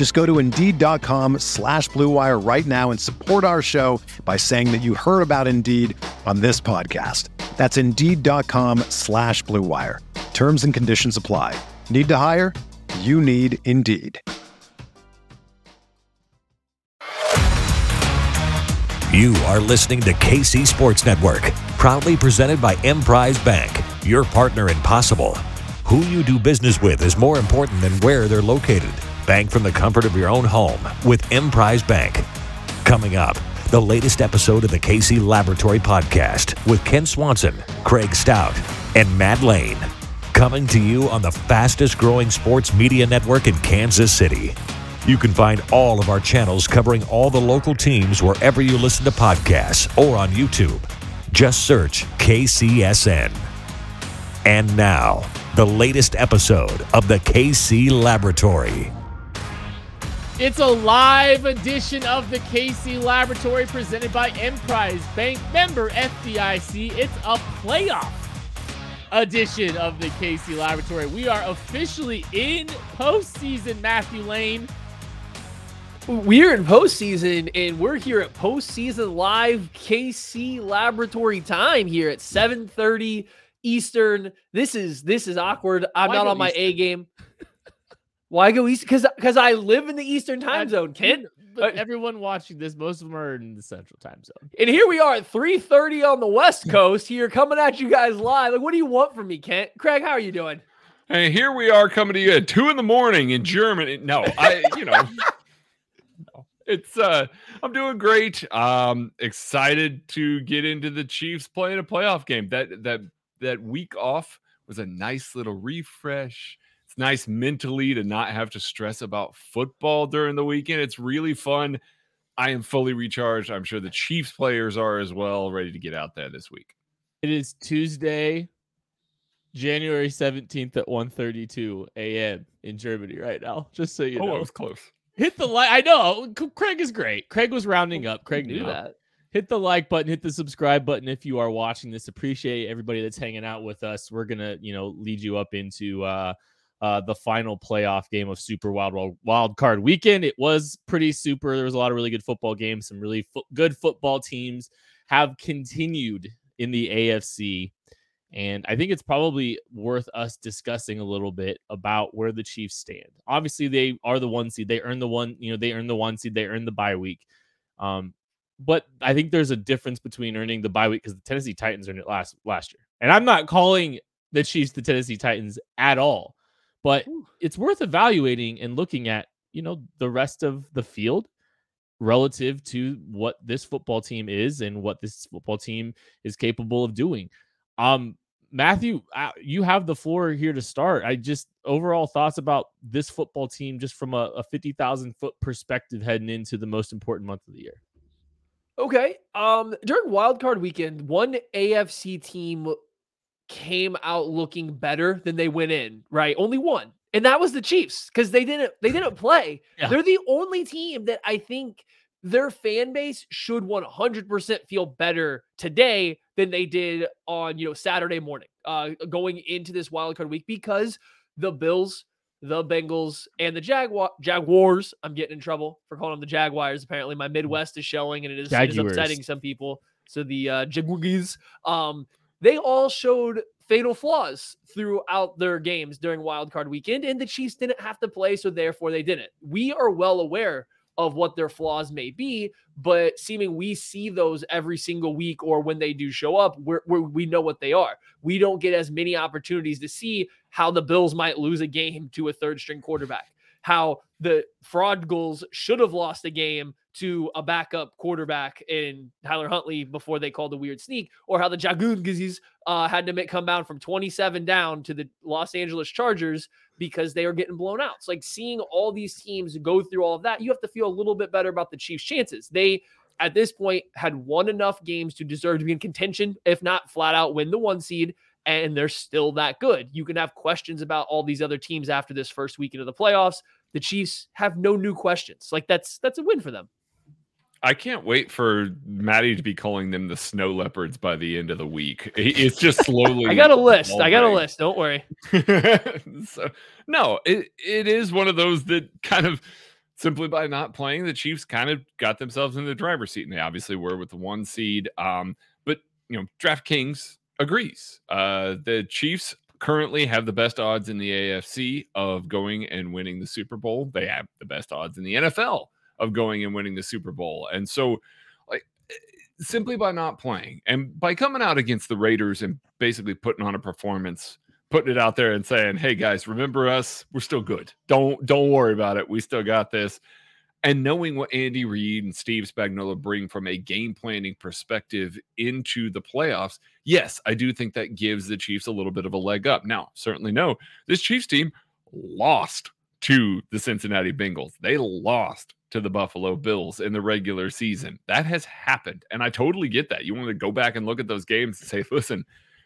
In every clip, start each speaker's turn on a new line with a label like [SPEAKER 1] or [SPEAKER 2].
[SPEAKER 1] Just go to Indeed.com slash BlueWire right now and support our show by saying that you heard about Indeed on this podcast. That's Indeed.com slash BlueWire. Terms and conditions apply. Need to hire? You need Indeed.
[SPEAKER 2] You are listening to KC Sports Network, proudly presented by Emprise Bank, your partner in possible. Who you do business with is more important than where they're located. Bank from the comfort of your own home with Emprise Bank. Coming up, the latest episode of the KC Laboratory Podcast with Kent Swanson, Craig Stout, and Matt Lane. Coming to you on the fastest growing sports media network in Kansas City. You can find all of our channels covering all the local teams wherever you listen to podcasts or on YouTube. Just search KCSN. And now, the latest episode of the KC Laboratory.
[SPEAKER 3] It's a live edition of the KC Laboratory presented by Emprise Bank member FDIC. It's a playoff edition of the KC Laboratory. We are officially in postseason, Matthew Lane.
[SPEAKER 4] We're in postseason, and we're here at postseason live KC Laboratory time here at 7:30 Eastern. This is this is awkward. I'm
[SPEAKER 3] Why
[SPEAKER 4] not on my
[SPEAKER 3] Eastern?
[SPEAKER 4] A game. Why go east? Because because I live in the Eastern time zone, Kent.
[SPEAKER 3] But everyone watching this, most of them are in the Central Time Zone.
[SPEAKER 4] And here we are at 3:30 on the West Coast here, coming at you guys live. Like, what do you want from me, Kent? Craig, how are you doing?
[SPEAKER 5] And here we are coming to you at two in the morning in Germany. No, I, you know, it's uh, I'm doing great. Um, excited to get into the Chiefs playing a playoff game. That that that week off was a nice little refresh. It's nice mentally to not have to stress about football during the weekend. It's really fun. I am fully recharged. I'm sure the Chiefs players are as well, ready to get out there this week.
[SPEAKER 3] It is Tuesday, January 17th at 1:32 a.m. in Germany right now. Just so you
[SPEAKER 5] oh,
[SPEAKER 3] know.
[SPEAKER 5] I was close.
[SPEAKER 3] Hit the like. I know Craig is great. Craig was rounding up. Craig knew
[SPEAKER 4] that.
[SPEAKER 3] Hit the like button. Hit the subscribe button if you are watching this. Appreciate everybody that's hanging out with us. We're gonna, you know, lead you up into uh, uh, the final playoff game of Super Wild Wild, Card Weekend. It was pretty super. There was a lot of really good football games. Some really fo- good football teams have continued in the AFC. And I think it's probably worth us discussing a little bit about where the Chiefs stand. Obviously, they are the one seed. They earn the one, you know, they earn the one seed. They earn the bye week. Um, but I think there's a difference between earning the bye week because the Tennessee Titans earned it last last year. And I'm not calling the Chiefs the Tennessee Titans at all, but it's worth evaluating and looking at, you know, the rest of the field relative to what this football team is and what this football team is capable of doing. Um, Matthew, uh, you have the floor here to start. I just overall thoughts about this football team, just from a, a fifty thousand foot perspective, heading into the most important month of the year.
[SPEAKER 4] Okay. Um, during Wild Card Weekend, one AFC team came out looking better than they went in. Right, only one, and that was the Chiefs because they didn't they didn't play.
[SPEAKER 3] Yeah.
[SPEAKER 4] They're the only team that I think their fan base should 100% feel better today than they did on you know Saturday morning, uh, going into this Wild Card week because the Bills. The Bengals and the Jaguar Jaguars. I'm getting in trouble for calling them the Jaguars. Apparently, my Midwest is showing, and it is, it is upsetting some people. So the uh, Jaguars, um, they all showed fatal flaws throughout their games during Wild Card Weekend, and the Chiefs didn't have to play, so therefore they didn't. We are well aware of what their flaws may be, but seeming we see those every single week or when they do show up, we're, we know what they are. We don't get as many opportunities to see how the Bills might lose a game to a third string quarterback, how the fraud goals should have lost a game to a backup quarterback in Tyler Huntley before they called the weird sneak, or how the Jagunzis uh, had to make, come down from 27 down to the Los Angeles Chargers because they are getting blown out. It's like seeing all these teams go through all of that, you have to feel a little bit better about the Chiefs' chances. They, at this point, had won enough games to deserve to be in contention, if not flat out win the one seed. And they're still that good. You can have questions about all these other teams after this first weekend of the playoffs. The Chiefs have no new questions. Like that's that's a win for them.
[SPEAKER 5] I can't wait for Maddie to be calling them the snow leopards by the end of the week. It's just slowly.
[SPEAKER 4] I got a list. I got a list. Don't worry.
[SPEAKER 5] so, no, it, it is one of those that kind of simply by not playing, the Chiefs kind of got themselves in the driver's seat, and they obviously were with the one seed. Um, but you know, DraftKings agrees. Uh, the Chiefs currently have the best odds in the AFC of going and winning the Super Bowl. They have the best odds in the NFL of going and winning the Super Bowl. And so, like, eh, simply by not playing and by coming out against the Raiders and basically putting on a performance, putting it out there and saying, "Hey guys, remember us? We're still good. Don't don't worry about it. We still got this." And knowing what Andy Reid and Steve Spagnuolo bring from a game planning perspective into the playoffs, yes, I do think that gives the Chiefs a little bit of a leg up. Now, certainly no, this Chiefs team lost to the Cincinnati Bengals. They lost to the Buffalo Bills in the regular season. That has happened. And I totally get that. You want to go back and look at those games and say, listen,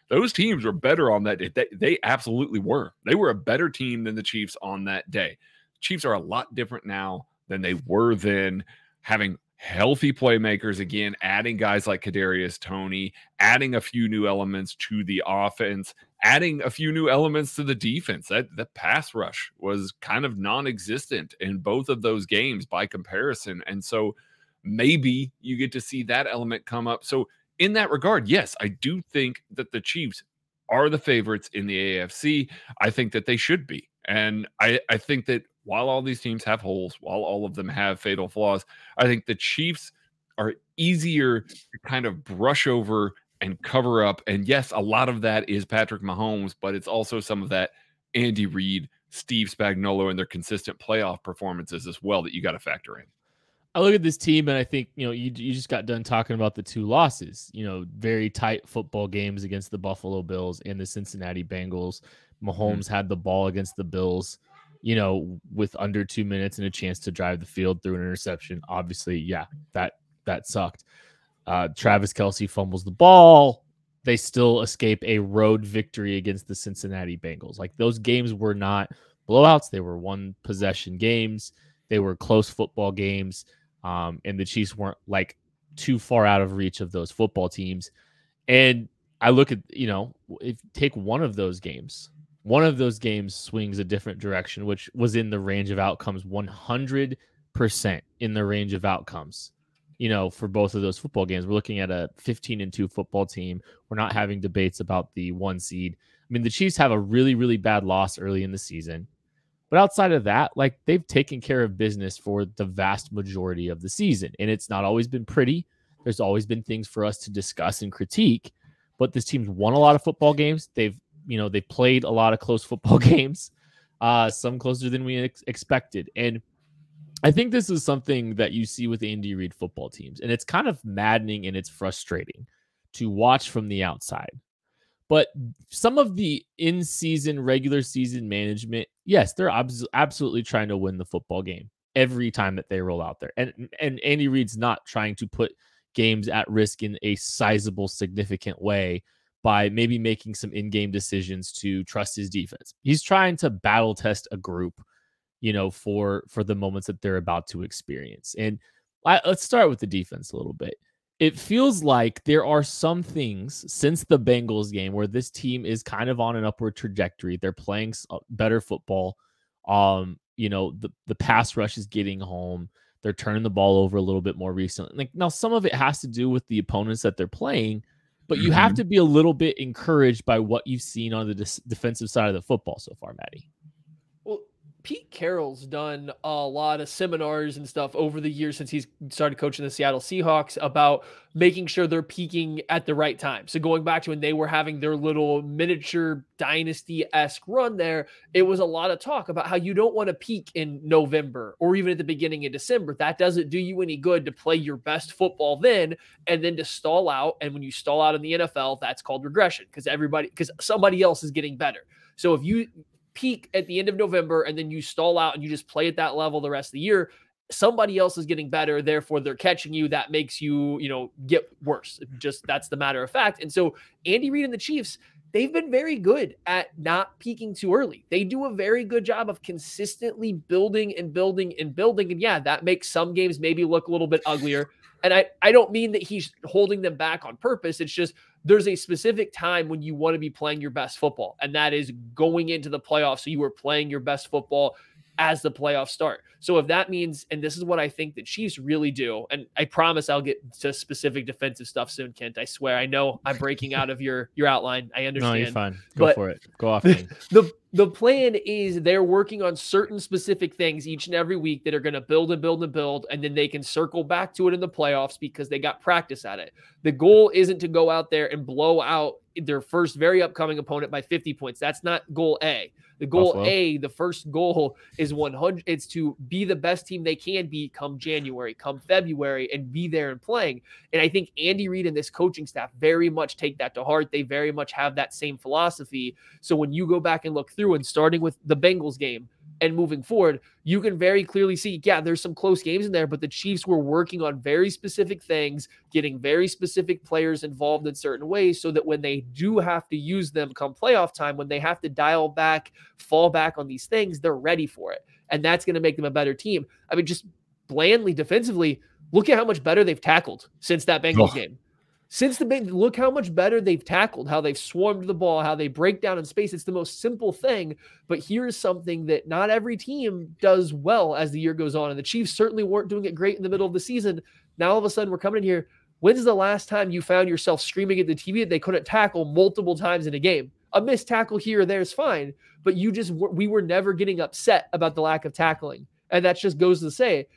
[SPEAKER 5] those teams were better on that day. They, they absolutely were. They were a better team than the Chiefs on that day. Chiefs are a lot different now than they were then, having healthy playmakers again, adding guys like Kadarius Toney, adding a few new elements to the offense, adding a few new elements to the defense. That the pass rush was kind of non-existent in both of those games by comparison. And so maybe you get to see that element come up. So in that regard, yes, I do think that the Chiefs are the favorites in the AFC. I think that they should be. And I, I think that while all these teams have holes, while all of them have fatal flaws, I think the Chiefs are easier to kind of brush over and cover up. And yes, a lot of that is Patrick Mahomes, but it's also some of that Andy Reid, Steve Spagnuolo, and their consistent playoff performances as well that you got to factor in.
[SPEAKER 3] I look at this team and I think, you know, you, you just got done talking about the two losses, you know, very tight football games against the Buffalo Bills and the Cincinnati Bengals. Mm-hmm. Mahomes mm-hmm. had the ball against the Bills, you know, with under two minutes and a chance to drive the field through an interception. Obviously, yeah, that that sucked. Uh, Travis Kelce fumbles the ball. They still escape a road victory against the Cincinnati Bengals. Like those games were not blowouts, they were one possession games, they were close football games. Um, and the Chiefs weren't like too far out of reach of those football teams. And I look at, you know, if take one of those games, one of those games swings a different direction, which was in the range of outcomes 100% in the range of outcomes you know, for both of those football games. We're looking at a 15 and 2 football team. We're not having debates about the one seed. I mean, the Chiefs have a really, really bad loss early in the season. But outside of that, like they've taken care of business for the vast majority of the season. And it's not always been pretty. There's always been things for us to discuss and critique. But this team's won a lot of football games. They've, you know, they've played a lot of close football games, uh, some closer than we ex- expected. And I think this is something that you see with Andy Reid football teams, and it's kind of maddening and it's frustrating to watch from the outside. But some of the in season, regular season management, yes, they're abs- absolutely trying to win the football game every time that they roll out there. And, and Andy Reid's not trying to put games at risk in a sizable, significant way by maybe making some in game decisions to trust his defense. He's trying to battle test a group you know, for for the moments that they're about to experience. And I, let's start with the defense a little bit. It feels like there are some things since the Bengals game where this team is kind of on an upward trajectory. They're playing uh, better football. Um, you know, the the pass rush is getting home. They're turning the ball over a little bit more recently. Like now, some of it has to do with the opponents that they're playing, but you mm-hmm. have to be a little bit encouraged by what you've seen on the defensive side of the football so far, Maddie
[SPEAKER 4] Pete Carroll's done a lot of seminars and stuff over the years since he's started coaching the Seattle Seahawks about making sure they're peaking at the right time. So going back to when they were having their little miniature dynasty esque run there, it was a lot of talk about how you don't want to peak in November or even at the beginning of December. That doesn't do you any good to play your best football then and then to stall out. And when you stall out in the NFL, that's called regression because everybody because somebody else is getting better. So if you peak at the end of November and then you stall out and you just play at that level the rest of the year, somebody else is getting better therefore they're catching you. That makes you you know get worse. Mm-hmm. Just that's the matter of fact. And so andy reid and the chiefs they've been very good at not peaking too early. They do a very good job of consistently building and building and building. And yeah that makes some games maybe look a little bit uglier and i i don't mean that he's holding them back on purpose it's just there's a specific time when you want to be playing your best football, and that is going into the playoffs. So you are playing your best football as the playoffs start. So if that means, and this is what I think the Chiefs really do, and I promise I'll get to specific defensive stuff soon, Kent. I swear. I know I'm breaking out of your your outline. I understand.
[SPEAKER 3] No, you're fine. Go for it. Go off.
[SPEAKER 4] the the plan is they're working on certain specific things each and every week that are going to build and build and build, and then they can circle back to it in the playoffs because they got practice at it. The goal isn't to go out there and blow out their first very upcoming opponent by 50 points. That's not goal A. The goal Buffalo. A, the first goal is 100. It's to be the best team they can be come January, come February, and be there and playing. And I think Andy Reid and this coaching staff very much take that to heart. They very much have that same philosophy. So when you go back and look through and starting with the Bengals game, and moving forward, you can very clearly see, yeah, there's some close games in there, but the Chiefs were working on very specific things, getting very specific players involved in certain ways so that when they do have to use them come playoff time, when they have to dial back, fall back on these things, they're ready for it. And that's going to make them a better team. I mean, just blandly defensively, look at how much better they've tackled since that Bengals oh. game. Since the big look how much better they've tackled, how they've swarmed the ball, how they break down in space. It's the most simple thing, but here's something that not every team does well as the year goes on. And the Chiefs certainly weren't doing it great in the middle of the season. Now all of a sudden we're coming in here. When's the last time you found yourself screaming at the TV that they couldn't tackle multiple times in a game? A missed tackle here or there is fine, but you just we were never getting upset about the lack of tackling. And that just goes to say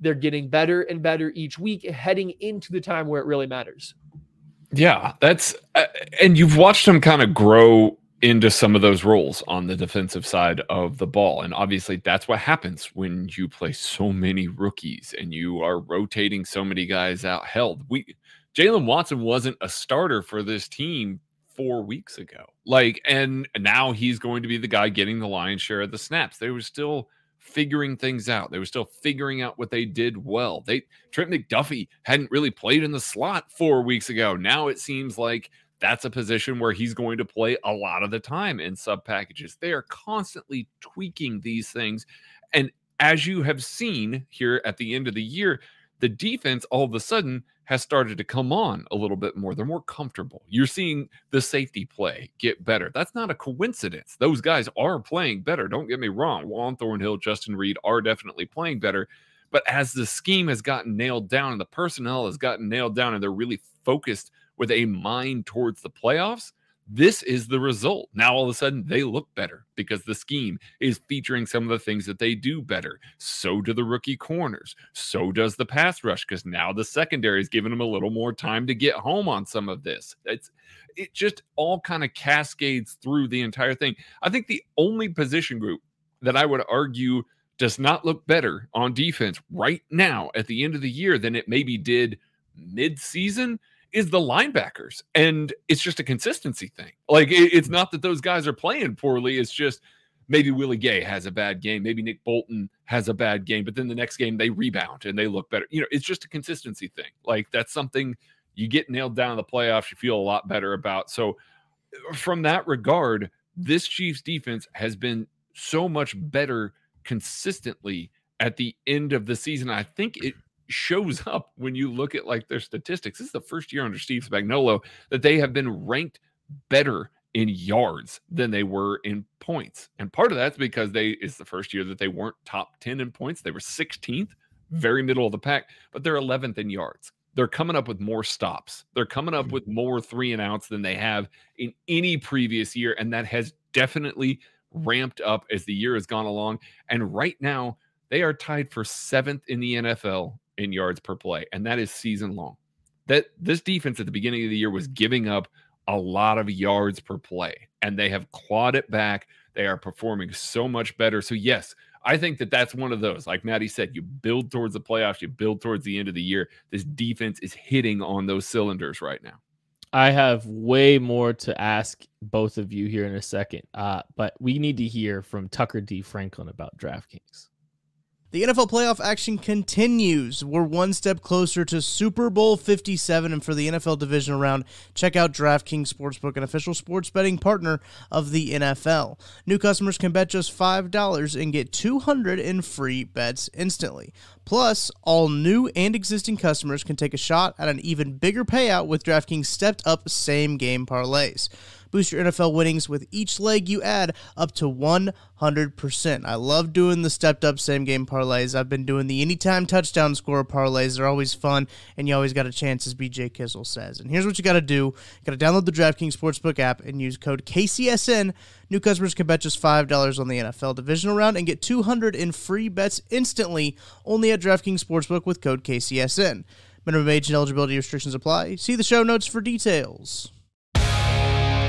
[SPEAKER 4] they're getting better and better each week, heading into the time where it really matters.
[SPEAKER 5] Yeah, that's uh, and you've watched him kind of grow into some of those roles on the defensive side of the ball. And obviously, that's what happens when you play so many rookies and you are rotating so many guys out. Held, we Jaylen Watson wasn't a starter for this team four weeks ago. Like, and now he's going to be the guy getting the lion's share of the snaps. They were still figuring things out. They were still figuring out what they did well. They Trent McDuffie hadn't really played in the slot four weeks ago. Now it seems like that's a position where he's going to play a lot of the time in sub packages. They are constantly tweaking these things. And as you have seen here at the end of the year, the defense all of a sudden has started to come on a little bit more. They're more comfortable. You're seeing the safety play get better. That's not a coincidence. Those guys are playing better. Don't get me wrong. Juan Thornhill, Justin Reid are definitely playing better. But as the scheme has gotten nailed down and the personnel has gotten nailed down and they're really focused with a mind towards the playoffs, this is the result. Now, all of a sudden, they look better because the scheme is featuring some of the things that they do better. So do the rookie corners. So does the pass rush because now the secondary is giving them a little more time to get home on some of this. It's it just all kind of cascades through the entire thing. I think the only position group that I would argue does not look better on defense right now at the end of the year than it maybe did mid-season is the linebackers. And it's just a consistency thing. Like it, it's mm. not that those guys are playing poorly. It's just maybe Willie Gay has a bad game. Maybe Nick Bolton has a bad game, but then the next game they rebound and they look better. You know, it's just a consistency thing. Like that's something you get nailed down in the playoffs, you feel a lot better about. So from that regard, this Chiefs defense has been so much better consistently at the end of the season. I think it shows up when you look at like their statistics. This is the first year under Steve Spagnuolo that they have been ranked better in yards than they were in points. And part of that's because they it's the first year that they weren't top 10 in points. They were 16th, very middle of the pack, but they're 11th in yards. They're coming up with more stops. They're coming up with mm-hmm. more three and outs than they have in any previous year and that has definitely ramped up as the year has gone along. And right now, they are tied for seventh in the NFL in yards per play, and that is season long. That this defense at the beginning of the year was giving up a lot of yards per play, and they have clawed it back. They are performing so much better. So, yes, I think that that's one of those. Like Maddie said, you build towards the playoffs, you build towards the end of the year. This defense is hitting on those cylinders right now.
[SPEAKER 3] I have way more to ask both of you here in a second, uh, but we need to hear from Tucker D. Franklin about DraftKings.
[SPEAKER 6] The NFL playoff action continues. We're one step closer to Super Bowl 57. And for the NFL divisional round, check out DraftKings Sportsbook, an official sports betting partner of the NFL. New customers can bet just $5 and get 200 in free bets instantly. Plus, all new and existing customers can take a shot at an even bigger payout with DraftKings stepped up same game parlays. Boost your NFL winnings with each leg you add up to 100%. I love doing the stepped up same game parlays. I've been doing the anytime touchdown score parlays. They're always fun, and you always got a chance, as BJ Kissel says. And here's what you got to do you got to download the DraftKings Sportsbook app and use code KCSN. New customers can bet just $5 on the NFL divisional round and get 200 in free bets instantly only at DraftKings Sportsbook with code KCSN. Minimum age and eligibility restrictions apply. See the show notes for details.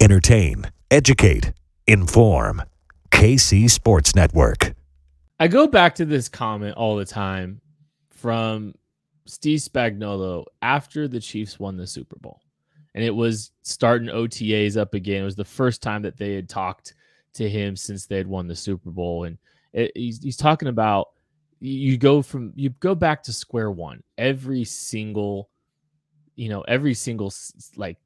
[SPEAKER 2] Entertain, educate, inform. KC Sports Network.
[SPEAKER 3] I go back to this comment all the time from Steve Spagnuolo after the Chiefs won the Super Bowl. And it was starting OTAs up again. It was the first time that they had talked to him since they had won the Super Bowl. And it, he's, he's talking about you go from you go back to square one every single you know every single like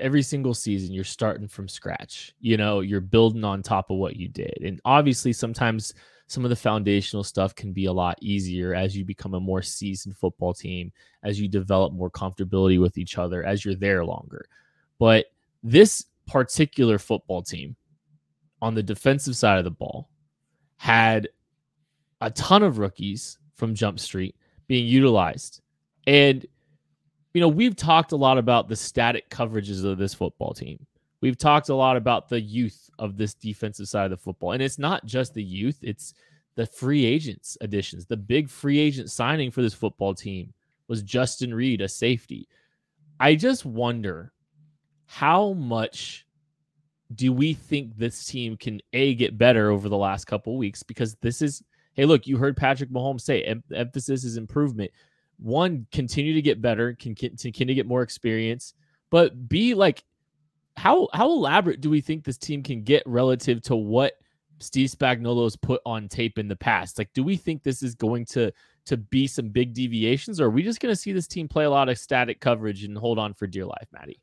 [SPEAKER 3] every single season you're starting from scratch you know you're building on top of what you did. And obviously sometimes some of the foundational stuff can be a lot easier as you become a more seasoned football team as you develop more comfortability with each other as you're there longer. But this particular football team on the defensive side of the ball had a ton of rookies from jump street being utilized. And you know, we've talked a lot about the static coverages of this football team. We've talked a lot about the youth of this defensive side of the football. And it's not just the youth, it's the free agents additions. The big free agent signing for this football team was Justin Reid, a safety. I just wonder how much do we think this team can a get better over the last couple weeks because this is hey look you heard Patrick Mahomes say em- emphasis is improvement one continue to get better, can continue to get more experience, but be like how how elaborate do we think this team can get relative to what Steve Spagnuolo's put on tape in the past? Like, do we think this is going to to be some big deviations, or are we just going to see this team play a lot of static coverage and hold on for dear life, Maddie?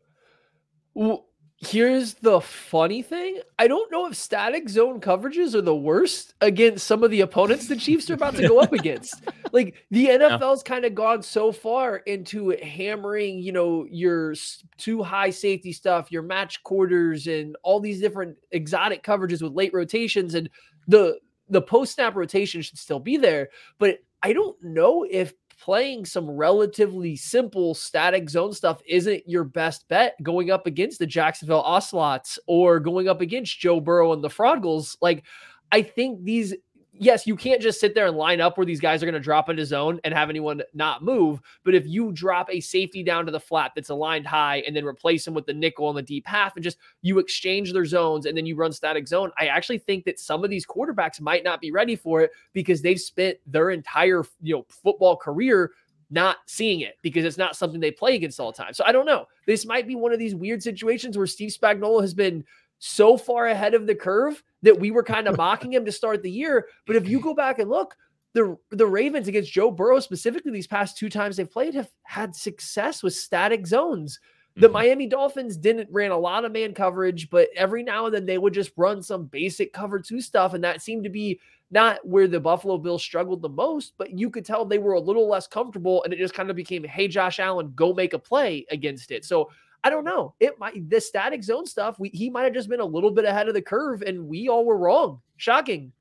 [SPEAKER 4] Well, here's the funny thing. I don't know if static zone coverages are the worst against some of the opponents the Chiefs are about to go up against. Like the NFL's kind of gone so far into hammering, you know, your too high safety stuff, your match quarters, and all these different exotic coverages with late rotations, and the the post snap rotation should still be there. But I don't know if playing some relatively simple static zone stuff isn't your best bet going up against the Jacksonville Ocelots or going up against Joe Burrow and the Froggles. Like, I think these, yes, you can't just sit there and line up where these guys are going to drop into zone and have anyone not move. But if you drop a safety down to the flat that's aligned high and then replace them with the nickel on the deep half and just you exchange their zones and then you run static zone, I actually think that some of these quarterbacks might not be ready for it because they've spent their entire you know football career not seeing it because it's not something they play against all the time. So I don't know. This might be one of these weird situations where Steve Spagnuolo has been so far ahead of the curve that we were kind of mocking him to start the year. But if you go back and look, the the Ravens against Joe Burrow specifically these past two times they've played have had success with static zones. The
[SPEAKER 5] Mhm.
[SPEAKER 4] Miami Dolphins didn't ran a lot of man coverage, but every now and then they would just run some basic cover two stuff, and that seemed to be not where the Buffalo Bills struggled the most, but you could tell they were a little less comfortable, and it just kind of became, "Hey, Josh Allen, go make a play against it." So I don't know. It might the static zone stuff. We, he might have just been a little bit ahead of the curve, and we all were wrong. Shocking.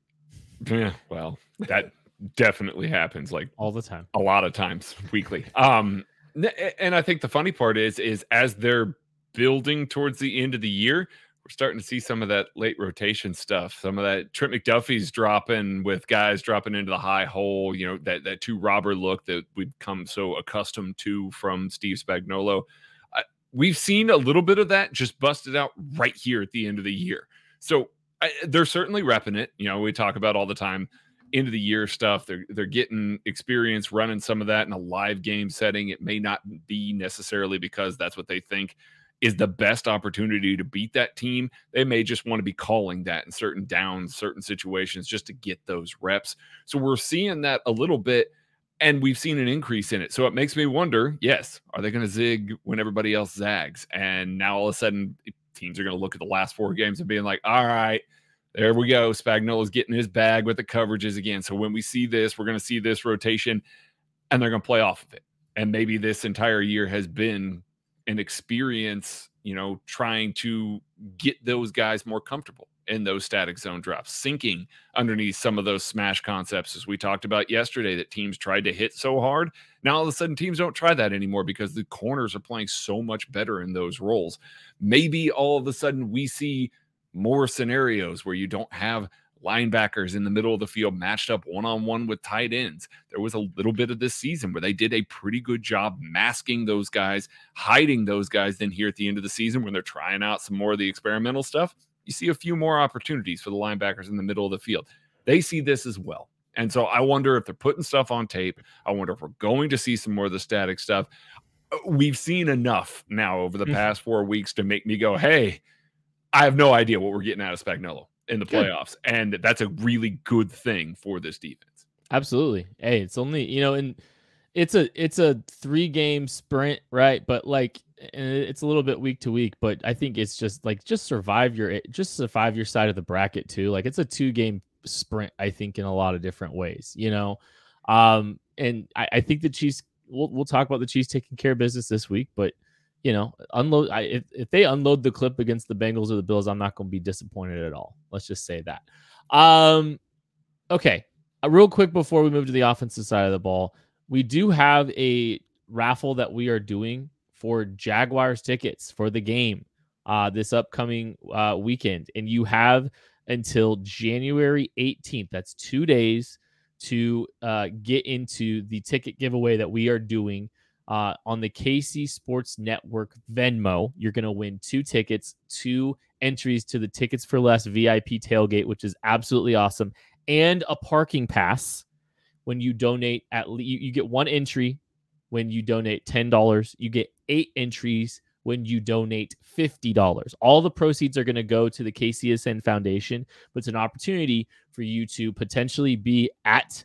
[SPEAKER 5] Yeah, well, that definitely happens like
[SPEAKER 3] all the time.
[SPEAKER 5] a lot of times weekly. Um, and I think the funny part is, is as they're building towards the end of the year, we're starting to see some of that late rotation stuff. Some of that Trent McDuffie's dropping with guys dropping into the high hole. You know that that two robber look that we've come so accustomed to from Steve Spagnuolo. We've seen a little bit of that just busted out right here at the end of the year. So I, they're certainly repping it. You know, we talk about all the time end of the year stuff. They're they're getting experience running some of that in a live game setting. It may not be necessarily because that's what they think is the best opportunity to beat that team. They may just want to be calling that in certain downs, certain situations just to get those reps. So we're seeing that a little bit and we've seen an increase in it. So it makes me wonder, yes, are they going to zig when everybody else zags? And now all of a sudden teams are going to look at the last four games and being like, all right, there we go. Spagnuolo's getting his bag with the coverages again. So when we see this, we're going to see this rotation and they're going to play off of it. And maybe this entire year has been an experience, you know, trying to get those guys more comfortable in those static zone drops, sinking underneath some of those smash concepts, as we talked about yesterday, that teams tried to hit so hard. Now all of a sudden, teams don't try that anymore because the corners are playing so much better in those roles. Maybe all of a sudden we see more scenarios where you don't have linebackers in the middle of the field matched up one on one with tight ends. There was a little bit of this season where they did a pretty good job masking those guys, hiding those guys. Then here at the end of the season, when they're trying out some more of the experimental stuff, you see a few more opportunities for the linebackers in the middle of the field. They see this as well. And so I wonder if they're putting stuff on tape. I wonder if we're going to see some more of the static stuff. Uh, We've seen enough now over the
[SPEAKER 3] Mhm.
[SPEAKER 5] past four weeks to make me go, hey, I have no idea what we're getting out of Spagnuolo in the
[SPEAKER 3] Good.
[SPEAKER 5] playoffs. And that's a really good thing for this defense.
[SPEAKER 3] Absolutely. Hey, it's only you know, and it's a it's a three game sprint, right? But like, and it's a little bit week to week. But I think it's just like just survive your just survive your side of the bracket too. Like it's a two game sprint. I think in a lot of different ways. You know, um, and I, I think the Chiefs. We'll we'll talk about the Chiefs taking care of business this week, but you know, unload. I, if if they unload the clip against the Bengals or the Bills, I'm not going to be disappointed at all. Let's just say that. Um, okay, uh, real quick before we move to the offensive side of the ball, we do have a raffle that we are doing for Jaguars tickets for the game uh, this upcoming uh, weekend, and you have until January 18th. That's two days to uh, get into the ticket giveaway that we are doing uh, on the KC Sports Network Venmo. You're going to win two tickets, two entries to the Tickets for Less VIP tailgate, which is absolutely awesome, and a parking pass when you donate at least you, you get one entry when you donate $10 you get eight entries when you donate $50 all the proceeds are going to go to the kcsn foundation but it's an opportunity for you to potentially be at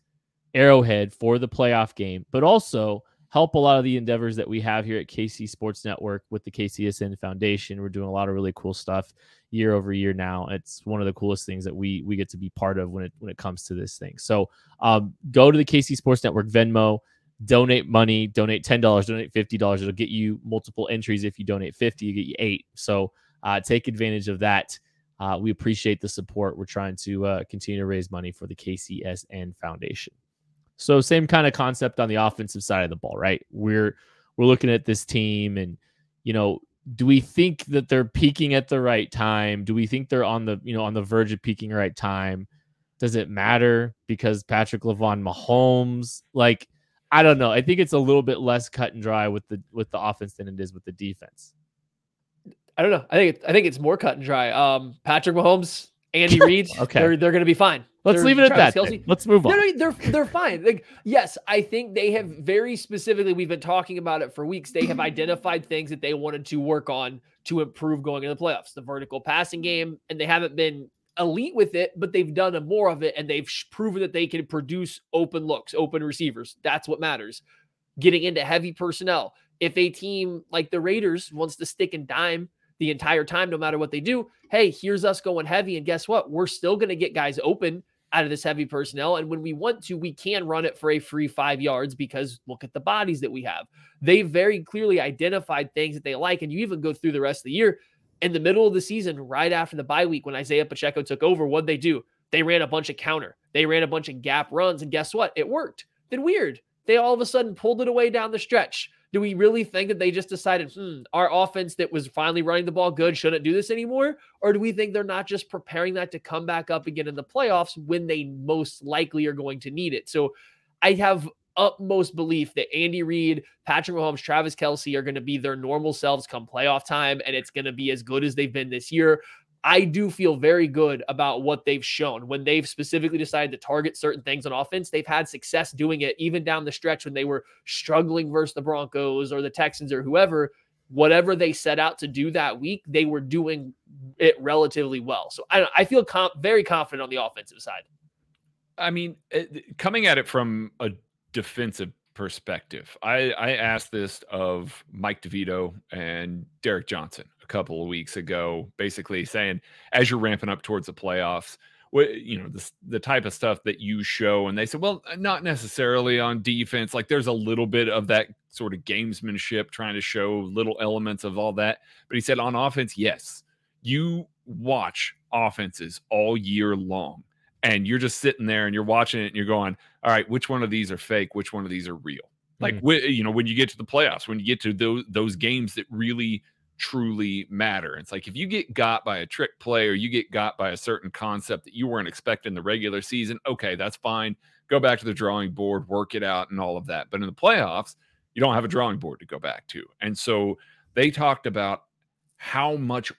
[SPEAKER 3] arrowhead for the playoff game but also help a lot of the endeavors that we have here at KC Sports Network with the KCSN Foundation. We're doing a lot of really cool stuff year over year now. It's one of the coolest things that we we get to be part of when it when it comes to this thing. So um, go to the KC Sports Network Venmo, donate money, donate ten dollars, donate fifty dollars. It'll get you multiple entries. If you donate fifty, you get you eight. So uh, take advantage of that. Uh, we appreciate the support. We're trying to uh, continue to raise money for the KCSN Foundation. So same kind of concept on the offensive side of the ball, right? We're we're looking at this team and you know, do we think that they're peaking at the right time? Do we think they're on the, you know, on the verge of peaking right time? Does it matter because Patrick Lavon Mahomes like I don't know. I think it's a little bit less cut and dry with the with the offense than it is with the defense.
[SPEAKER 4] I don't know. I think I think it's more cut and dry. Um, Patrick Mahomes, Andy Reid,
[SPEAKER 3] Okay.
[SPEAKER 4] they're they're going to be fine.
[SPEAKER 3] Let's
[SPEAKER 4] They're-
[SPEAKER 3] leave it at
[SPEAKER 4] Travis
[SPEAKER 3] that. Then. Let's move on.
[SPEAKER 4] No, no, they're they're fine. Like, yes, I think they have very specifically. We've been talking about it for weeks. They have identified things that they wanted to work on to improve going into the playoffs. The vertical passing game, and they haven't been elite with it, but they've done more of it, and they've proven that they can produce open looks, open receivers. That's what matters. Getting into heavy personnel. If a team like the Raiders wants to stick and dime the entire time, no matter what they do, hey, here's us going heavy, and guess what? We're still going to get guys open out of this heavy personnel. And when we want to, we can run it for a free five yards because look at the bodies that we have. They very clearly identified things that they like. And you even go through the rest of the year in the middle of the season, right after the bye week, when Isaiah Pacheco took over, what'd they do? They ran a bunch of counter, they ran a bunch of gap runs. And guess what? It worked. Then weird. They all of a sudden pulled it away down the stretch. Do we really think that they just decided, hmm, our offense that was finally running the ball good shouldn't do this anymore? Or do we think they're not just preparing that to come back up again in the playoffs when they most likely are going to need it? So I have utmost belief that Andy Reid, Patrick Mahomes, Travis Kelce are going to be their normal selves come playoff time, and it's going to be as good as they've been this year. I do feel very good about what they've shown when they've specifically decided to target certain things on offense. They've had success doing it, even down the stretch when they were struggling versus the Broncos or the Texans or whoever. Whatever they set out to do that week, they were doing it relatively well. So I, I feel com- very confident on the offensive side.
[SPEAKER 5] I mean, coming at it from a defensive perspective, I, I asked this of Mike DeVito and Derek Johnson a couple of weeks ago, basically saying, as you're ramping up towards the playoffs, what you know, the, the type of stuff that you show, and they said, well, uh, not necessarily on defense. Like there's a little bit of that sort of gamesmanship, trying to show little elements of all that. But he said on offense, yes, you watch offenses all year long and you're just sitting there and you're watching it and you're going, all right, which one of these are fake? Which one of these are real? Like, mm-hmm. whi- you know, when you get to the playoffs, when you get to those those games that really truly matter, it's like if you get got by a trick play or you get got by a certain concept that you weren't expecting the regular season, okay, that's fine. Go back to the drawing board, work it out, and all of that. But in the playoffs, you don't have a drawing board to go back to, and so they talked about how much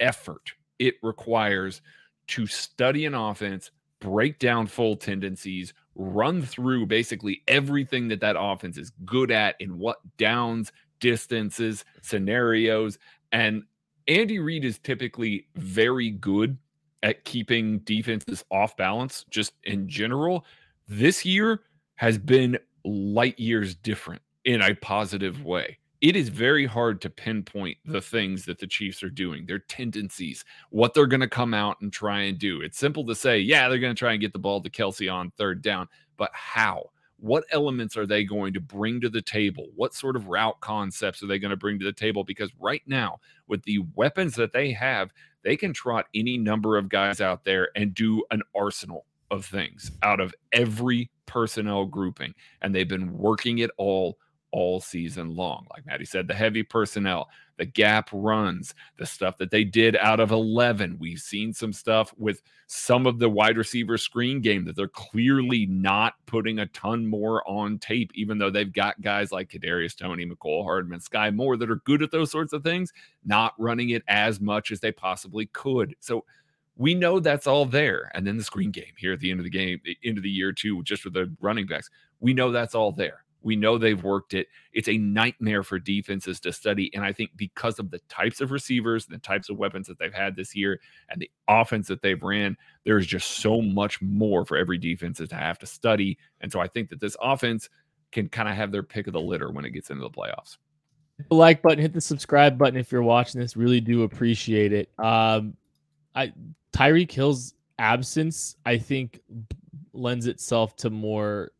[SPEAKER 5] effort it requires to study an offense, break down full tendencies, run through basically everything that that offense is good at in what downs, distances, scenarios. And Andy Reid is typically very good at keeping defenses off balance, just in general. This year has been light years different in a positive way. It is very hard to pinpoint the things that the Chiefs are doing, their tendencies, what they're going to come out and try and do. It's simple to say, yeah, they're going to try and get the ball to Kelce on third down, but how? What elements are they going to bring to the table? What sort of route concepts are they going to bring to the table? Because right now, with the weapons that they have, they can trot any number of guys out there and do an arsenal of things out of every personnel grouping. And they've been working it all all season long. Like Maddie said, the heavy personnel, the gap runs, the stuff that they did out of 11. We've seen some stuff with some of the wide receiver screen game that they're clearly not putting a ton more on tape, even though they've got guys like Kadarius Toney, Mecole Hardman, Sky Moore that are good at those sorts of things, not running it as much as they possibly could. So we know that's all there. And then the screen game here at the end of the game, end of the year too, just with the running backs, we know that's all there. We know they've worked it. It's a nightmare for defenses to study. And I think because of the types of receivers, and the types of weapons that they've had this year, and the offense that they've ran, there's just so much more for every defense to have to study. And so I think that this offense, can kind of have their pick of the litter when it gets into the playoffs.
[SPEAKER 3] the like button, hit the subscribe button if you're watching this. Really do appreciate it. Um, I Tyreek Hill's absence, I think, lends itself to more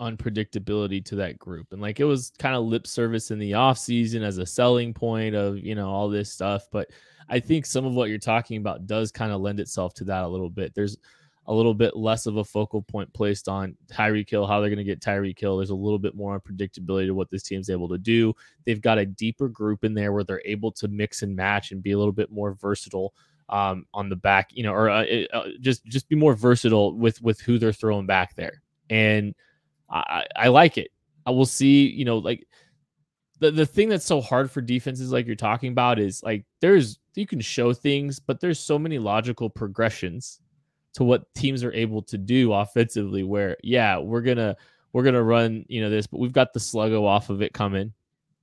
[SPEAKER 3] unpredictability to that group. And like it was kind of lip service in the offseason as a selling point of, you know, all this stuff. But I think some of what you're talking about does kind of lend itself to that a little bit. There's a little bit less of a focal point placed on Tyreek Hill, how they're going to get Tyreek Hill. There's a little bit more unpredictability to what this team's able to do. They've got a deeper group in there where they're able to mix and match and be a little bit more versatile um, on the back, you know, or uh, uh, just just be more versatile with with who they're throwing back there. And I, I like it. I will see, you know, like the, the thing that's so hard for defenses like you're talking about is like there's you can show things, but there's so many logical progressions to what teams are able to do offensively where yeah, we're gonna we're gonna run, you know, this, but we've got the sluggo off of it coming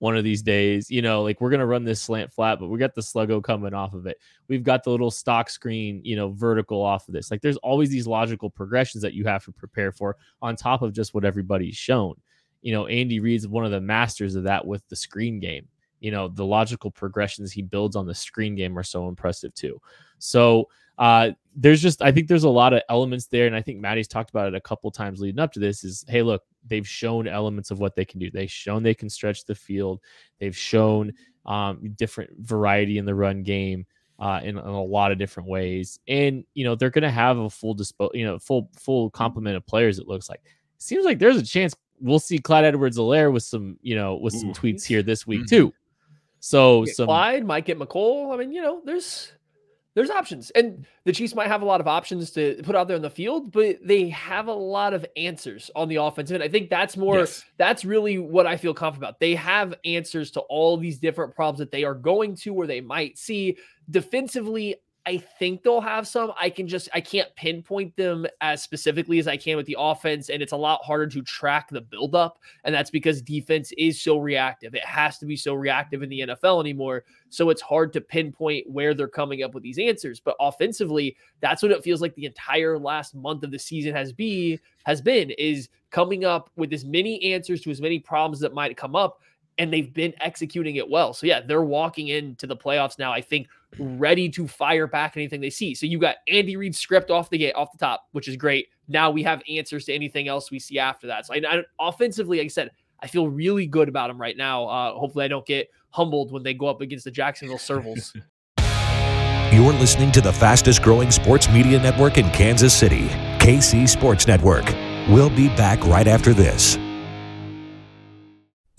[SPEAKER 3] one of these days. You know, like we're gonna run this slant flat, but we got the sluggo coming off of it. We've got the little stock screen, you know, vertical off of this. Like there's always these logical progressions that you have to prepare for on top of just what everybody's shown. You know, Andy Reid's one of the masters of that with the screen game. You know, the logical progressions he builds on the screen game are so impressive too. So uh, there's just I think there's a lot of elements there, and I think Maddie's talked about it a couple times leading up to this. Is hey, look, they've shown elements of what they can do. They've shown they can stretch the field. They've shown um, different variety in the run game. Uh, in, in, a lot of different ways. And you know they're going to have a full dispo, you know, full full complement of players. It looks like. Seems like there's a chance we'll see Clyde Edwards-Helaire with some, you know, with some Ooh. tweets here this week mm-hmm. too. So some
[SPEAKER 4] Clyde might get Mecole. I mean, you know, there's there's options. And the Chiefs might have a lot of options to put out there in the field, but they have a lot of answers on the offensive. And I think that's more, yes. that's really what I feel confident about. They have answers to all these different problems that they are going to or they might see. Defensively, I think they'll have some. I can just I can't pinpoint them as specifically as I can with the offense, and it's a lot harder to track the buildup. And that's because defense is so reactive. It has to be so reactive in the NFL anymore. So it's hard to pinpoint where they're coming up with these answers. But offensively, that's what it feels like the entire last month of the season has be has been is coming up with as many answers to as many problems that might come up and they've been executing it well. So yeah, they're walking into the playoffs now. I think ready to fire back anything they see. So you got Andy Reid's script off the gate, off the top, which is great. Now we have answers to anything else we see after that. So I, I offensively, like I said, I feel really good about them right now. Uh, hopefully, I don't get humbled when they go up against the Jacksonville Servals.
[SPEAKER 2] You're listening to the fastest growing sports media network in Kansas City, KC Sports Network. We'll be back right after this.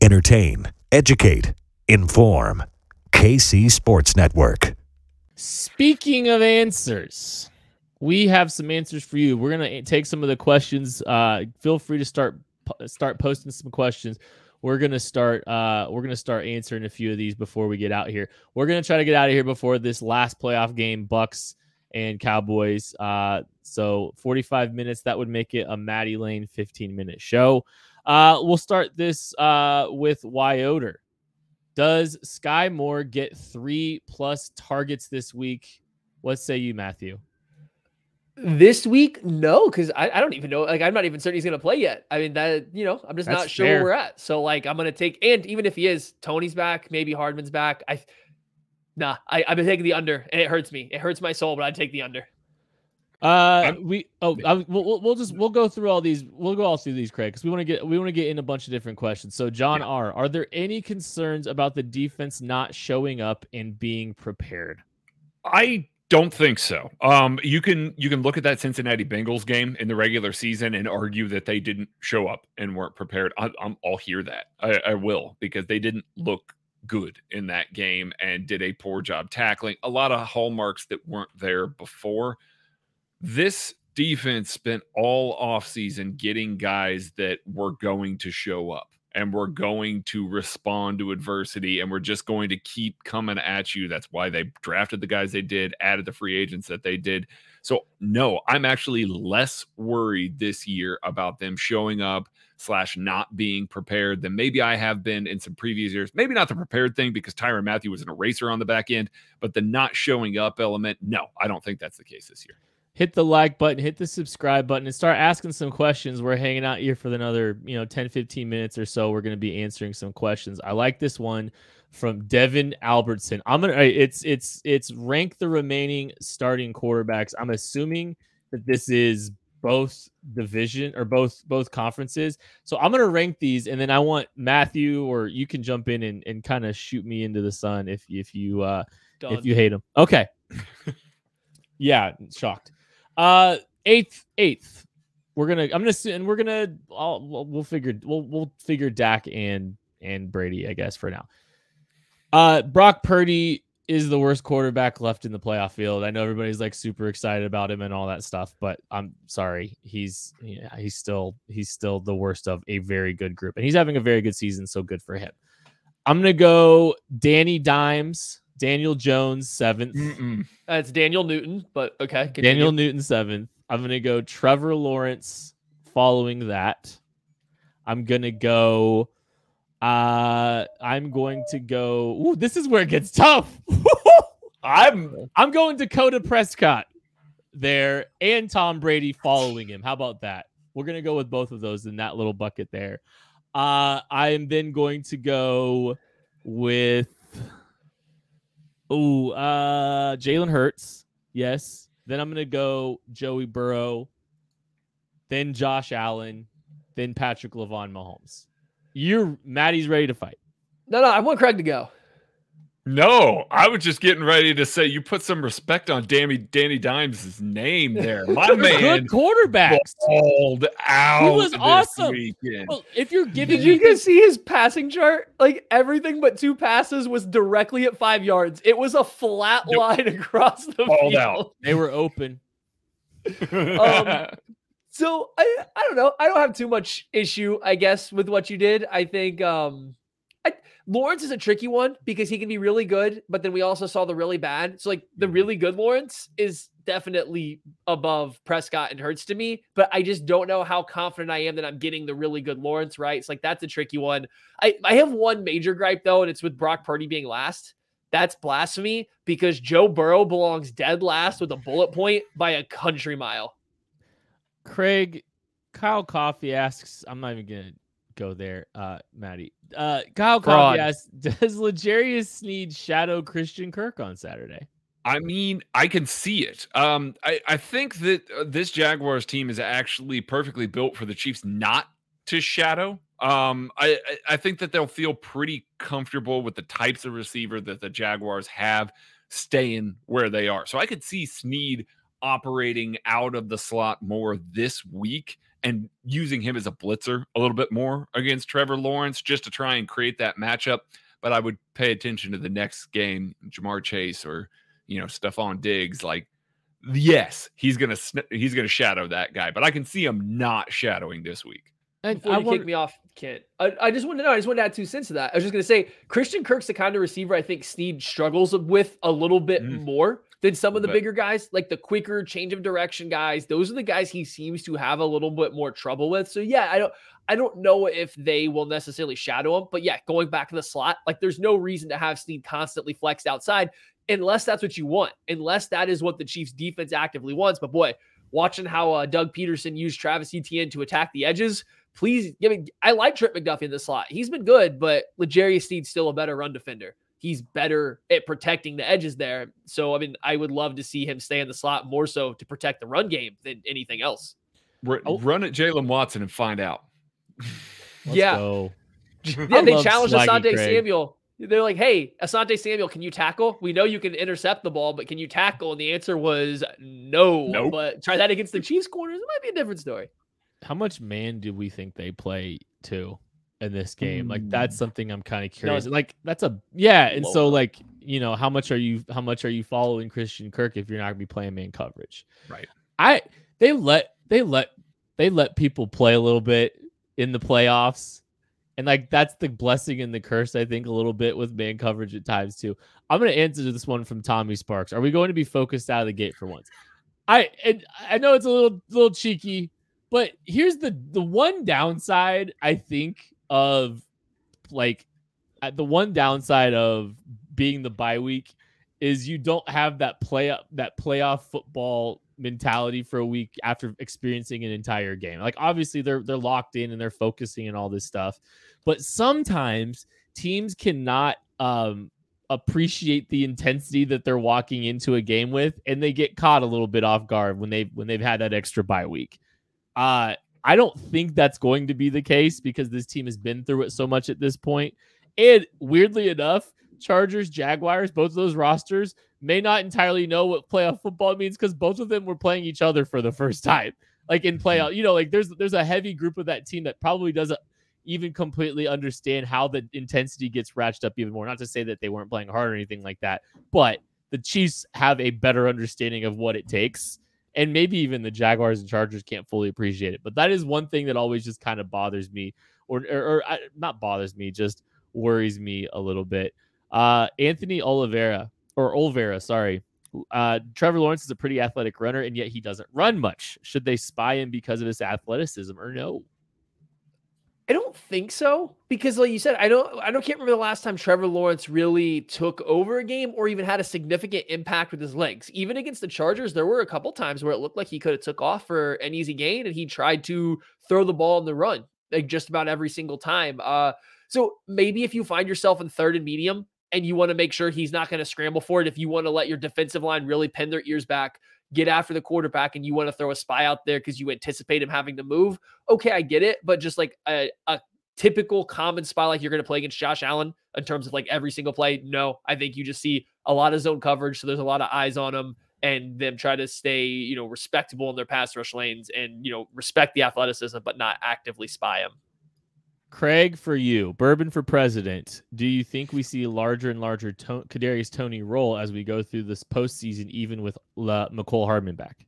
[SPEAKER 2] entertain, educate, inform. KC Sports Network.
[SPEAKER 3] Speaking of answers, we have some answers for you. We're gonna take some of the questions. Uh, feel free to start start posting some questions. We're gonna start. Uh, we're gonna start answering a few of these before we get out here. We're gonna try to get out of here before this last playoff game, Bucks and Cowboys. Uh, so 45 minutes. That would make it a Maddie Lane 15 minute show. Uh, we'll start this uh, with Wyoder. Does Sky Moore get three plus targets this week? What say you, Matthew?
[SPEAKER 4] This week, no, because I, I don't even know. Like, I'm not even certain he's going to play yet. I mean, that, you know, I'm just That's not sure fair. where we're at. So, like, I'm going to take, and even if he is, Toney's back, maybe Hardman's back. I, nah, I, I've been taking the under, and it hurts me. It hurts my soul, but I'd take the under.
[SPEAKER 3] Uh, we oh, I, we'll, we'll just we'll go through all these. We'll go all through these, Craig, because we want to get we want to get in a bunch of different questions. So, John R, are there any concerns about the defense not showing up and being prepared?
[SPEAKER 5] I don't think so. Um, you can you can look at that Cincinnati Bengals game in the regular season and argue that they didn't show up and weren't prepared. I, I'm, I'll hear that. I, I will because they didn't look good in that game and did a poor job tackling. A lot of hallmarks that weren't there before. This defense spent all offseason getting guys that were going to show up and we're going to respond to adversity and we're just going to keep coming at you. That's why they drafted the guys they did, added the free agents that they did. So, no, I'm actually less worried this year about them showing up slash not being prepared than maybe I have been in some previous years. Maybe not the prepared thing because Tyrann Mathieu was an eraser on the back end, but the not showing up element, no, I don't think that's the case this year
[SPEAKER 3] hit the like button, hit the subscribe button, and start asking some questions. We're hanging out here for another, you know, 10, 15 minutes or so. We're going to be answering some questions. I like this one from Devin Albertson. I'm gonna it's it's it's rank the remaining starting quarterbacks. I'm assuming that this is both division or both both conferences. So I'm gonna rank these and then I want Matthew or you can jump in and, and kind of shoot me into the sun if if you uh Done. if you hate them. Okay. yeah, shocked. Uh, eighth, eighth. We're gonna. I'm gonna. And we're gonna. I'll, we'll figure. We'll we'll figure Dak and and Brady. I guess for now. Uh, Brock Purdy is the worst quarterback left in the playoff field. I know everybody's like super excited about him and all that stuff, but I'm sorry. He's yeah, he's still he's still the worst of a very good group. And he's having a very good season, so good for him. I'm gonna go Danny Dimes Daniel Jones seventh.
[SPEAKER 4] Uh, it's Daniel Newton, but okay.
[SPEAKER 3] Continue. Daniel Newton seventh. I'm gonna go Trevor Lawrence. Following that, I'm gonna go. Uh, I'm going to go. Ooh, this is where it gets tough. I'm I'm going Dakota Prescott there and Tom Brady following him. How about that? We're gonna go with both of those in that little bucket there. Uh, I am then going to go with Oh, uh, Jalen Hurts. Yes. Then I'm gonna go Joey Burrow, then Josh Allen, then Patrick Lavon Mahomes. You're Maddie's ready to fight.
[SPEAKER 4] No, no, I want Craig to go.
[SPEAKER 5] No, I was just getting ready to say you put some respect on Danny Danny Dimes' name there. My man,
[SPEAKER 3] good quarterbacks.
[SPEAKER 5] Balled out. He was awesome.
[SPEAKER 3] Well, if you're giving,
[SPEAKER 4] did you guys see his passing chart? Like everything but two passes was directly at five yards. It was a flat nope. line across the Balled field. Out.
[SPEAKER 3] They were open.
[SPEAKER 4] um, so I I don't know. I don't have too much issue, I guess, with what you did. I think um Lawrence is a tricky one because he can be really good, but then we also saw the really bad. So like the mm-hmm. really good Lawrence is definitely above Prescott and Hurts to me, but I just don't know how confident I am that I'm getting the really good Lawrence right. It's like that's a tricky one. I I have one major gripe though, and it's with Brock Purdy being last. That's blasphemy because Joe Burrow belongs dead last with a bullet point by a country mile.
[SPEAKER 3] Craig, Kyle Coffee asks, I'm not even gonna go there, uh, Maddie. Uh, Kyle Coffey asks, does L'Jarius Sneed shadow Christian Kirk on Saturday?
[SPEAKER 5] I mean, I can see it. Um, I, I think that uh, this Jaguars team is actually perfectly built for the Chiefs not to shadow. Um, I, I think that they'll feel pretty comfortable with the types of receiver that the Jaguars have staying where they are. So I could see Sneed operating out of the slot more this week and using him as a blitzer a little bit more against Trevor Lawrence just to try and create that matchup. But I would pay attention to the next game, Ja'Marr Chase or you know Stefon Diggs. Like, yes, he's gonna he's gonna shadow that guy, but I can see him not shadowing this week.
[SPEAKER 4] And Before I you want... kick me off, Kent, I, I just want to know. I just want to add two cents to that. I was just gonna say Christian Kirk's the kind of receiver I think Sneed struggles with a little bit mm. more than some of the bigger guys, like the quicker change of direction guys. Those are the guys he seems to have a little bit more trouble with. So yeah, I don't I don't know if they will necessarily shadow him, but yeah, going back to the slot, like there's no reason to have Sneed constantly flexed outside unless that's what you want, unless that is what the Chiefs defense actively wants. But boy, watching how uh, Doug Pederson used Travis Etienne to attack the edges, please give me. I like Trent McDuffie in the slot. He's been good, but L'Jarius Sneed's still a better run defender. He's better at protecting the edges there. So I mean, I would love to see him stay in the slot more so to protect the run game than anything else.
[SPEAKER 5] R-
[SPEAKER 3] Oh.
[SPEAKER 5] Run at Jaylen Watson and find out.
[SPEAKER 3] Let's
[SPEAKER 4] yeah.
[SPEAKER 3] go.
[SPEAKER 4] Yeah, they challenged
[SPEAKER 3] Swaggy
[SPEAKER 4] Asante
[SPEAKER 3] Craig.
[SPEAKER 4] Samuel. They're like, "Hey, Asante Samuel, can you tackle? We know you can intercept the ball, but can you tackle?" And the answer was no.
[SPEAKER 5] Nope.
[SPEAKER 4] But try that against the Chiefs corners, it might be a different story.
[SPEAKER 3] How much man do we think they play too in this game? Like
[SPEAKER 4] Mm.
[SPEAKER 3] that's something I'm kind of curious. Like that's a yeah, and so like you know how much are you how much are you following Christian Kirk if you're not gonna be playing man coverage?
[SPEAKER 5] Right.
[SPEAKER 3] I they let they let they let people play a little bit in the playoffs. And like that's the blessing and the curse, I think, a little bit with man coverage at times too. I'm gonna answer this one from Tommy Sparks. Are we going to be focused out of the gate for once? I and I know it's a little little cheeky, but here's the the one downside I think of like uh, the one downside of being the bye week is you don't have that play up that playoff football mentality for a week after experiencing an entire game. Like obviously they're they're locked in and they're focusing and all this stuff, but sometimes teams cannot um appreciate the intensity that they're walking into a game with and they get caught a little bit off guard when they when they've had that extra bye week. Uh I don't think that's going to be the case because this team has been through it so much at this point. And weirdly enough, Chargers, Jaguars, both of those rosters may not entirely know what playoff football means because both of them were playing each other for the first time. Like in playoff, you know, like there's there's a heavy group of that team that probably doesn't even completely understand how the intensity gets ratcheted up even more. Not to say that they weren't playing hard or anything like that, but the Chiefs have a better understanding of what it takes. And maybe even the Jaguars and Chargers can't fully appreciate it. But that is one thing that always just kind of bothers me, or or, or I, not bothers me, just worries me a little bit. Uh, Anthony Oliveira or Olvera, sorry. Uh, Trevor Lawrence is a pretty athletic runner, and yet he doesn't run much. Should they spy him because of his athleticism or no?
[SPEAKER 4] I don't think so because, like you said, I don't. I don't can't remember the last time Trevor Lawrence really took over a game or even had a significant impact with his legs. Even against the Chargers, there were a couple times where it looked like he could have took off for an easy gain, and he tried to throw the ball in the run like just about every single time. Uh, so maybe if you find yourself in third and medium and you want to make sure he's not going to scramble for it, if you want to let your defensive line really pin their ears back, get after the quarterback, and you want to throw a spy out there because you anticipate him having to move, okay, I get it. But just like a, a typical common spy like you're going to play against Josh Allen in terms of like every single play, no, I think you just see a lot of zone coverage. So there's a lot of eyes on him and them try to stay, you know, respectable in their pass rush lanes and, you know, respect the athleticism, but not actively spy him.
[SPEAKER 3] Craig, for you, Bourbon for president. Do you think we see a larger and larger to- Kadarius Toney role as we go through this postseason, even with La- Mecole Hardman back?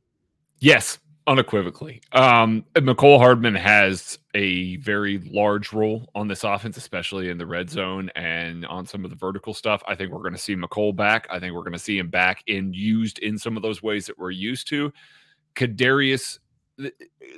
[SPEAKER 5] Yes, unequivocally. Um, Mecole Hardman has a very large role on this offense, especially in the red zone and on some of the vertical stuff. I think we're going to see Mecole back. I think we're going to see him back and used in some of those ways that we're used to. Kadarius,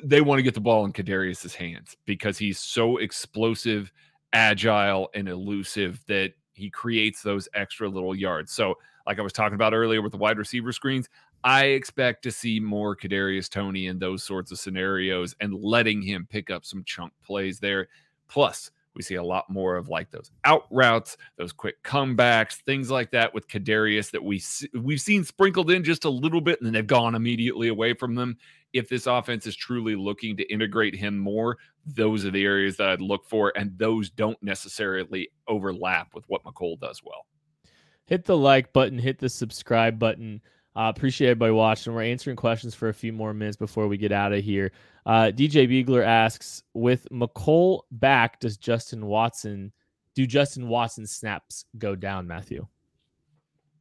[SPEAKER 5] they want to get the ball in Kadarius's hands because he's so explosive, agile, and elusive that he creates those extra little yards. So, like I was talking about earlier with the wide receiver screens, I expect to see more Kadarius Toney in those sorts of scenarios and letting him pick up some chunk plays there. Plus, we see a lot more of like those out routes, those quick comebacks, things like that with Kadarius that we we've seen sprinkled in just a little bit, and then they've gone immediately away from them. If this offense is truly looking to integrate him more, those are the areas that I'd look for, and those don't necessarily overlap with what Mecole does well.
[SPEAKER 3] Hit the like button, hit the subscribe button. Uh, appreciate everybody watching. We're answering questions for a few more minutes before we get out of here. Uh, DJ Beagler asks, with Mecole back, does Justin Watson do Justin Watson snaps go down, Matthew?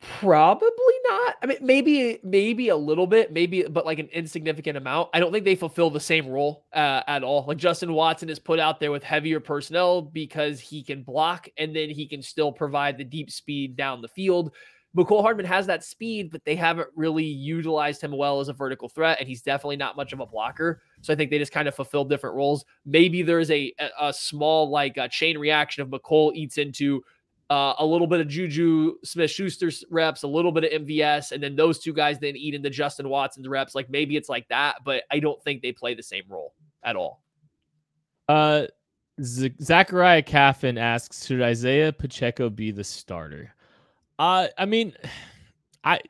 [SPEAKER 4] Probably not. I mean, maybe maybe a little bit, maybe, but like an insignificant amount. I don't think they fulfill the same role uh, at all. Like Justin Watson is put out there with heavier personnel because he can block and then he can still provide the deep speed down the field. Mecole Hardman has that speed, but they haven't really utilized him well as a vertical threat, and he's definitely not much of a blocker. So I think they just kind of fulfill different roles. Maybe there's a a, small like a chain reaction of Mecole eats into uh, a little bit of JuJu Smith-Schuster's reps, a little bit of MVS, and then those two guys then eat into Justin Watson's reps. Like maybe it's like that, but I don't think they play the same role at all.
[SPEAKER 3] Uh, Z- Zachariah Caffin asks, should Isaiah Pacheco be the starter? Uh, I mean, I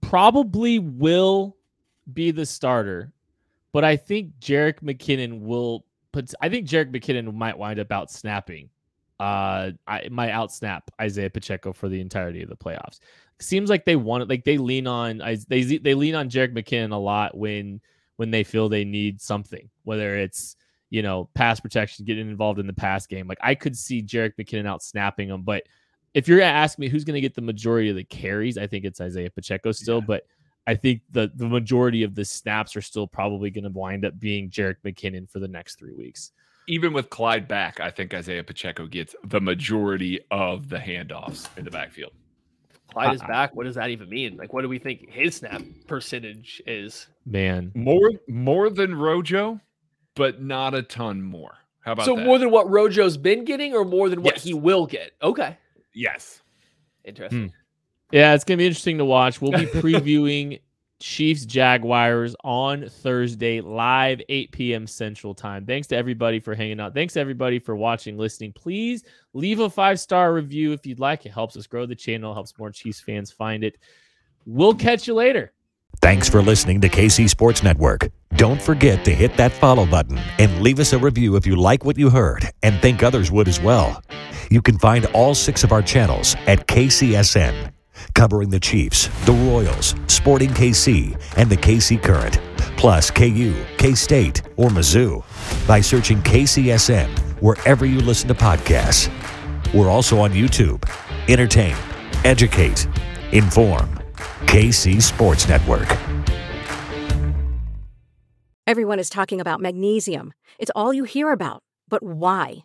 [SPEAKER 3] probably will be the starter, but I think Jerick McKinnon will put. I think Jerick McKinnon might wind up out snapping. Uh, I might out snap Isaiah Pacheco for the entirety of the playoffs. Seems like they want it. Like they lean on they they lean on Jerick McKinnon a lot when when they feel they need something, whether it's you know pass protection, getting involved in the pass game. Like I could see Jerick McKinnon out snapping them, but if you're gonna ask me who's gonna get the majority of the carries, I think it's Isaiah Pacheco still, yeah. but I think the the majority of the snaps are still probably going to wind up being Jerick McKinnon for the next three weeks.
[SPEAKER 5] Even with Clyde back, I think Isaiah Pacheco gets the majority of the handoffs in the backfield.
[SPEAKER 4] Clyde is uh-uh. back. What does that even mean? Like, what do we think his snap percentage is?
[SPEAKER 3] Man,
[SPEAKER 5] more more than Rojo, but not a ton more. How about
[SPEAKER 4] so
[SPEAKER 5] that?
[SPEAKER 4] more than what Rojo's been getting, or more than what yes. he will get? Okay.
[SPEAKER 5] Yes.
[SPEAKER 4] Interesting. Hmm.
[SPEAKER 3] Yeah, it's gonna be interesting to watch. We'll be previewing Chiefs Jaguars on Thursday, live 8 p.m. Central Time. Thanks to everybody for hanging out. Thanks to everybody for watching, listening. Please leave a five star review if you'd like. It helps us grow the channel, helps more Chiefs fans find it. We'll catch you later.
[SPEAKER 2] Thanks for listening to KC Sports Network. Don't forget to hit that follow button and leave us a review if you like what you heard and think others would as well. You can find all six of our channels at KCSN covering the Chiefs, the Royals, Sporting KC, and the KC Current, plus KU, K State, or Mizzou by searching KCSN wherever you listen to podcasts. We're also on YouTube. Entertain, educate, inform. KC Sports Network.
[SPEAKER 7] Everyone is talking about magnesium. It's all you hear about. But why?